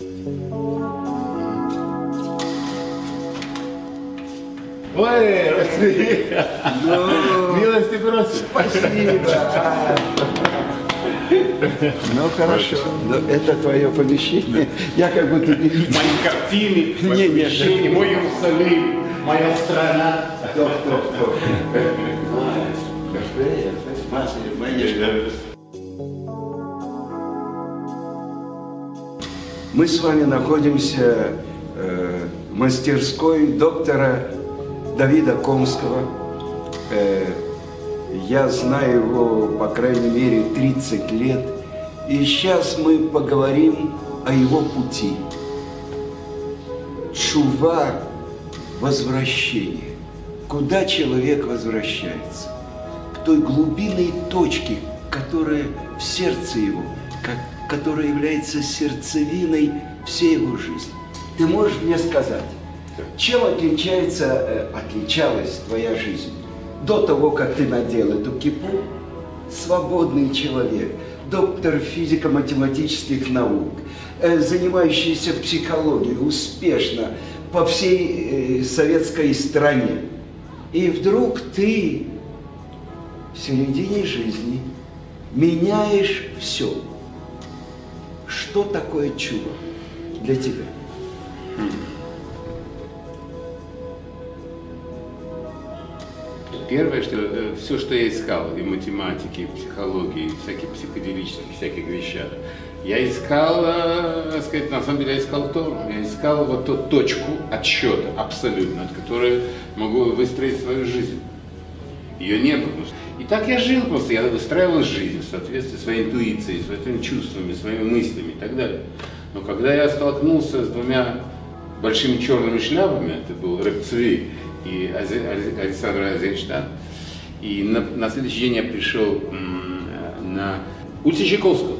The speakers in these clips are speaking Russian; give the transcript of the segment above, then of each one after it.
Ой, Россия! Милости просим. Спасибо. Ну хорошо, но это твое помещение. Я как будто не видел. Мои картины, Не, мои помещения, мой Иерусалим, моя страна. Кто, кто, кто? Мы с вами находимся э, в мастерской доктора Давида Комского. Э, я знаю его, по крайней мере, 30 лет. И сейчас мы поговорим о его пути. Чува – возвращение. Куда человек возвращается? К той глубинной точке, которая в сердце его, как, которая является сердцевиной всей его жизни. Ты можешь мне сказать, чем отличается, э, отличалась твоя жизнь до того, как ты надел эту кипу? Свободный человек, доктор физико-математических наук, э, занимающийся психологией успешно по всей э, советской стране. И вдруг ты в середине жизни меняешь все. Что такое чудо для тебя? Первое, что э, все, что я искал, и математики, и психологии, и всяких психоделических, всяких вещах, я искал, э, сказать, на самом деле я искал то, я искал вот ту точку отсчета абсолютно, от которой могу выстроить свою жизнь. Ее не было. И так я жил просто, я выстраивал жизнь в соответствии своей интуицией, своими чувствами, своими мыслями и так далее. Но когда я столкнулся с двумя большими черными шляпами, это был Рэп Цви и Александр Азенштадт, и на, на следующий день я пришел на улицу Чайковского,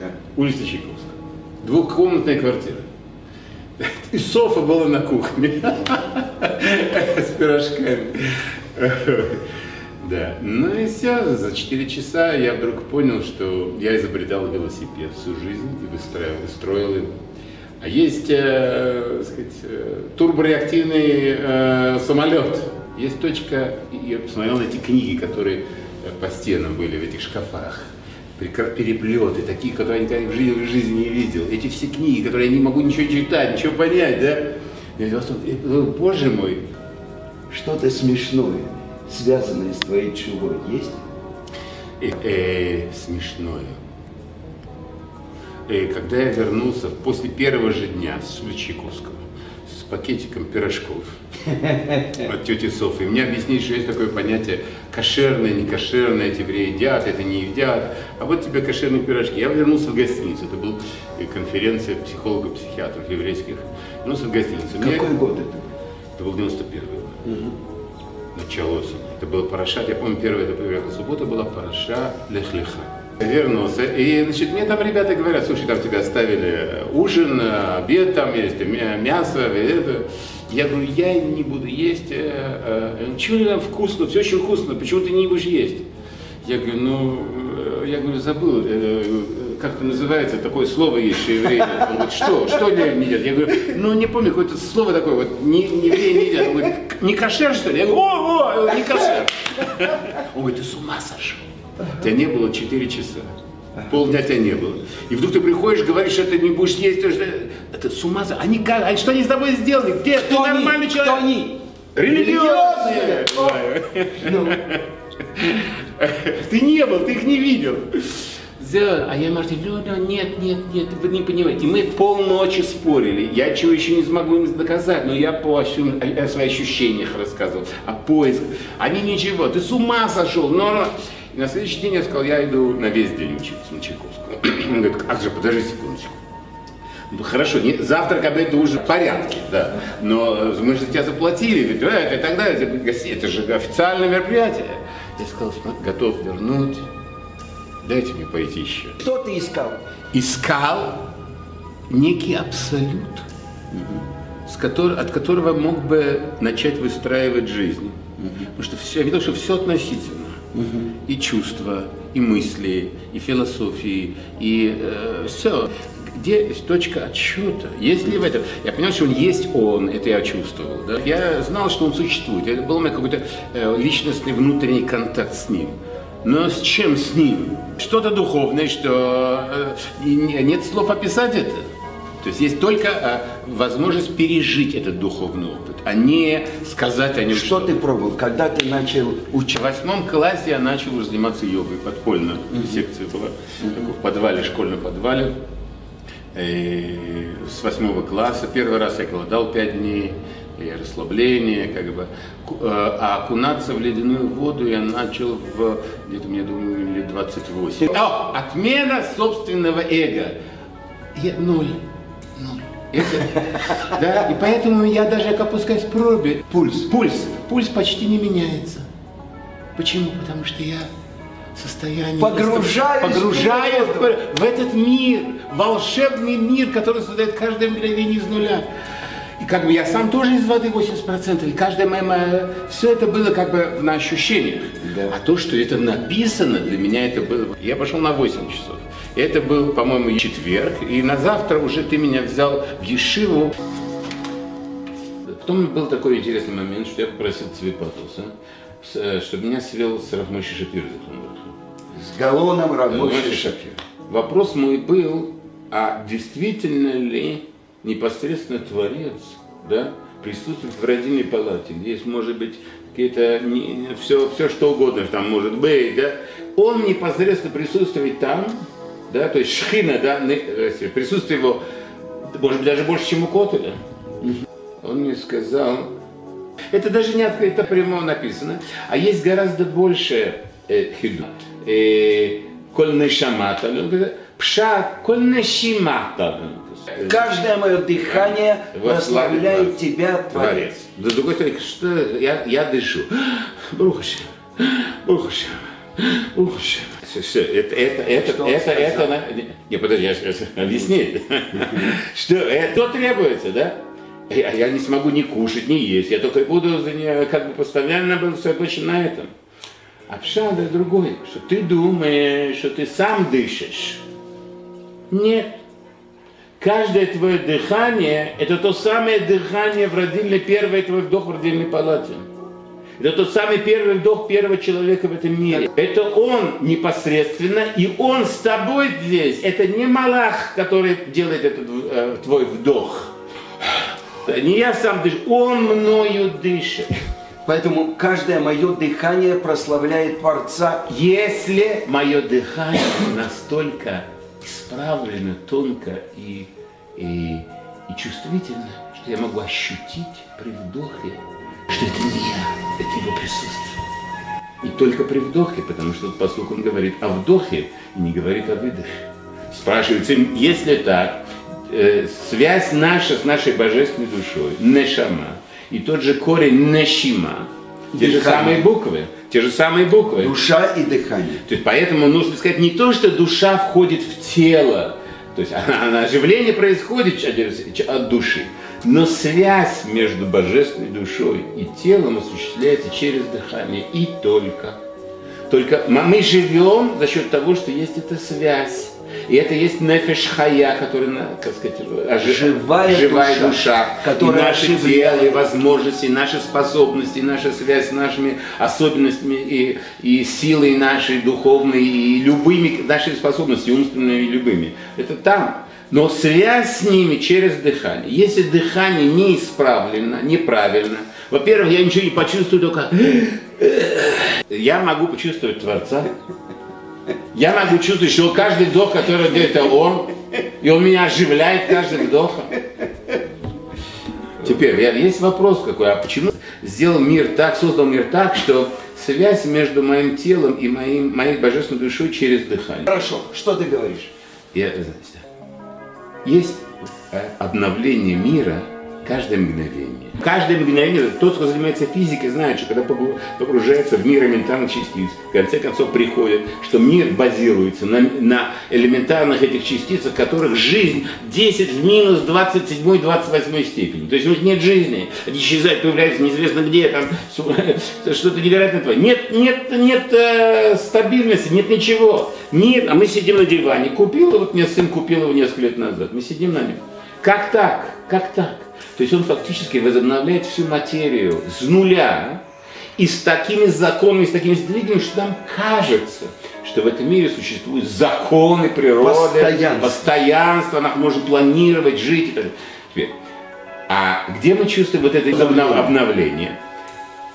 Да. улица Чайковского, двухкомнатная квартира. И софа была на кухне с пирожками. Да, ну и все, за 4 часа я вдруг понял, что я изобретал велосипед всю жизнь и выстраивал, строил его. А есть, э, сказать, э, турбореактивный э, самолет. Есть точка, я посмотрел на эти книги, которые э, по стенам были в этих шкафах. Переплеты, такие, которые я никогда в жизни, в жизни не видел. Эти все книги, которые я не могу ничего читать, ничего понять, да? Я думал, подумал, боже мой, Что-то смешное, связанное с твоей чувой, есть? э, э, смешное. Э, когда я вернулся после первого же дня с Чайковского с пакетиком пирожков от тети Софы, мне объяснили, что есть такое понятие кошерное, не кошерное, эти евреи едят, это не едят, а вот тебе кошерные пирожки. Я вернулся в гостиницу, это была конференция психологов-психиатров еврейских. Вернулся в гостиницу. Мне- Какой год это это был 91 год. Начало осени. Это был Парашат. Я помню, первая первая суббота была Параша Лех-Леха. Я Вернулся. И, значит, мне там ребята говорят, слушай, там тебе оставили ужин, обед там есть, мя- мясо, это. Я говорю, я не буду есть. э, э, Чего там вкусно, все очень вкусно, почему ты не будешь есть? Я говорю, ну, э, я говорю, забыл, э, э, как это называется, такое слово есть, что евреи. Он говорит, что, что не не едят? Я говорю, ну, не помню, какое-то слово такое, вот, не, не евреи не едят. Он говорит, не кошер, что ли? Я говорю, о, о, не кошер. Он говорит, ты с ума сошел. Тебя не было 4 часа. Полдня тебя не было. И вдруг ты приходишь, говоришь, что ты не будешь есть. что- Это с ума сошел. Они, как, они что они с тобой сделали? Где? Ты они? нормальный человек. Кто они? Религиозные. Ну, Ты не был, ты их не видел. Сделали. А я Марtin, ну, ну, нет, нет, нет, вы не понимаете. Мы полночи спорили. Я чего еще не смогу им доказать, но я по ощу- о, о своих ощущениях рассказывал, о поисках. Они ничего, ты с ума сошел. Но. И на следующий день я сказал, я иду на весь день учиться на Чайковского. Он говорит, а же, подожди секундочку. Хорошо, не, завтрак, обед, ужин в порядке, да. Но э, мы же тебя заплатили, э, и так далее. Это, же официальное мероприятие. Я сказал, «Смотри, готов вернуть. Дайте мне пойти еще. что ты искал? Искал некий абсолют, с котор- от которого мог бы начать выстраивать жизнь. Потому что все, я видел, что все относительно. И чувства, и мысли, и философии, и все. где точка отсчета? Есть ли в этом? Я понял, что он есть он, это я чувствовал. Да? Я знал, что он существует. Это был у меня какой-то э, личностный внутренний контакт с ним. Но с чем с ним? Что-то духовное, что э, нет слов описать это. То есть есть только а, возможность пережить этот духовный опыт, а не сказать о нем. Что, что ты пробовал, когда ты начал учить? В восьмом классе я начал уже заниматься йогой подпольно. Mm-hmm. Секция была mm-hmm. в подвале, школьном подвале. И с восьмого класса. Первый раз я голодал пять дней и расслабление, как бы. А окунаться в ледяную воду я начал в, где-то, мне думаю, лет 28. О, отмена собственного эго. Я, ноль. Ну, это, да, и поэтому я даже как опускаюсь в пробе, пульс, пульс, пульс почти не меняется. Почему? Потому что я в состоянии погружаюсь, погружаюсь в, в этот мир, волшебный мир, который создает каждое мгновение из нуля. Как бы я сам тоже из воды 80%, и каждая моя, моя все это было как бы на ощущениях. Да. А то, что это написано, для меня это было... Я пошел на 8 часов. Это был, по-моему, четверг, и на завтра уже ты меня взял в Ешиву. Потом был такой интересный момент, что я попросил Цвипатуса, э, чтобы меня свел с Равмойши Шапир. С Галоном Равмойши Шапир. Вопрос мой был, а действительно ли непосредственно Творец да, присутствует в родильной палате, здесь может быть какие-то, все, все что угодно там может быть, да, он непосредственно присутствует там, да, то есть шхина, да, э, присутствие его, может быть, даже больше, чем у Котеля. Он мне сказал, это даже не открыто прямо написано, а есть гораздо больше э, хиду. Э, коль нешамата, пшат, коль нешимата. Каждое мое дыхание прославляет тебя, Творец. С другой стороны, что я, я дышу. Брухашем, Брухашем, Брухашем. Все, все, это, это, это, что это, это, это, не, подожди, я сейчас объясни. Что, это требуется, да? Я, я не смогу ни кушать, ни есть, я только буду как бы постоянно был сосредоточен на этом. А пшада другой, что ты думаешь, что ты сам дышишь. Нет. Каждое твое дыхание – это то самое дыхание в родильной, первый твой вдох в родильной палате. Это тот самый первый вдох первого человека в этом мире. Это он непосредственно, и он с тобой здесь. Это не Малах, который делает этот э, твой вдох. Не я сам дышу, он мною дышит. Поэтому каждое мое дыхание прославляет Творца. Если мое дыхание настолько исправлено, тонко и, и, и чувствительно, что я могу ощутить при вдохе что это не я, это его присутствие. И только при вдохе, потому что послуг он говорит о вдохе и не говорит о выдохе. Спрашивается, если так, э, связь наша с нашей божественной душой, нешама, и тот же корень нешима, те же самые буквы, те же самые буквы. Душа и дыхание. То есть поэтому нужно сказать не то, что душа входит в тело, то есть оживление происходит от души, но связь между божественной душой и телом осуществляется через дыхание и только. Только мы живем за счет того, что есть эта связь. И это есть нефеш хая, которая, как сказать, ожи... живая, живая душа, душа которая и наше тело, и возможности, и наши способности, и наша связь с нашими особенностями, и, и силой нашей духовной, и любыми нашими способностями, умственными и любыми. Это там но связь с ними через дыхание. Если дыхание неисправлено, неправильно, во-первых, я ничего не почувствую, только я могу почувствовать Творца. Я могу чувствовать, что каждый вдох, который делает, это Он, и Он меня оживляет каждый вдох. Теперь, есть вопрос какой, а почему сделал мир так, создал мир так, что связь между моим телом и моим, моей божественной душой через дыхание. Хорошо, что ты говоришь? Я, знаете, есть э, обновление мира, каждое мгновение. Каждое мгновение, тот, кто занимается физикой, знает, что когда погружается в мир элементарных частиц, в конце концов приходит, что мир базируется на, на элементарных этих частицах, которых жизнь 10 в минус 27-28 степени. То есть у них нет жизни, они исчезают, появляются неизвестно где, там что-то невероятное. Нет, нет, нет э, стабильности, нет ничего. Нет, а мы сидим на диване. Купил, вот мне сын купил его несколько лет назад. Мы сидим на нем. Как так? Как так? То есть он фактически возобновляет всю материю с нуля и с такими законами, с такими сдвигами, что нам кажется, что в этом мире существуют законы природы, постоянство, постоянство нам можно планировать, жить. Теперь, а где мы чувствуем вот это обновление?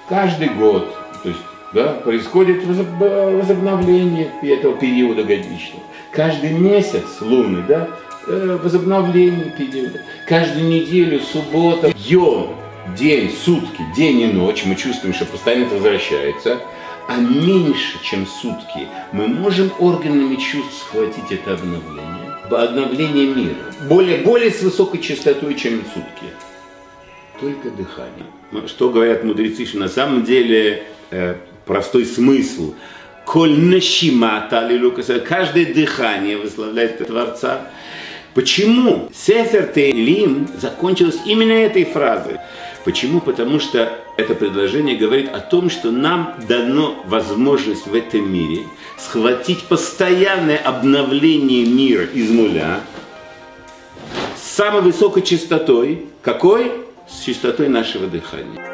Каждый год, то есть да, происходит возобновление этого периода годичного. Каждый месяц лунный, да, возобновление периода. Каждую неделю, суббота, йом, день, сутки, день и ночь, мы чувствуем, что постоянно это возвращается, а меньше, чем сутки, мы можем органами чувств схватить это обновление, обновление мира, более, более с высокой частотой, чем сутки. Только дыхание. Ну, что говорят мудрецы, что на самом деле э, простой смысл Коль нащимата, каждое дыхание выславляет Творца. Почему Сефер Тейлим закончилось именно этой фразой? Почему? Потому что это предложение говорит о том, что нам дано возможность в этом мире схватить постоянное обновление мира из нуля с самой высокой частотой. Какой? С частотой нашего дыхания.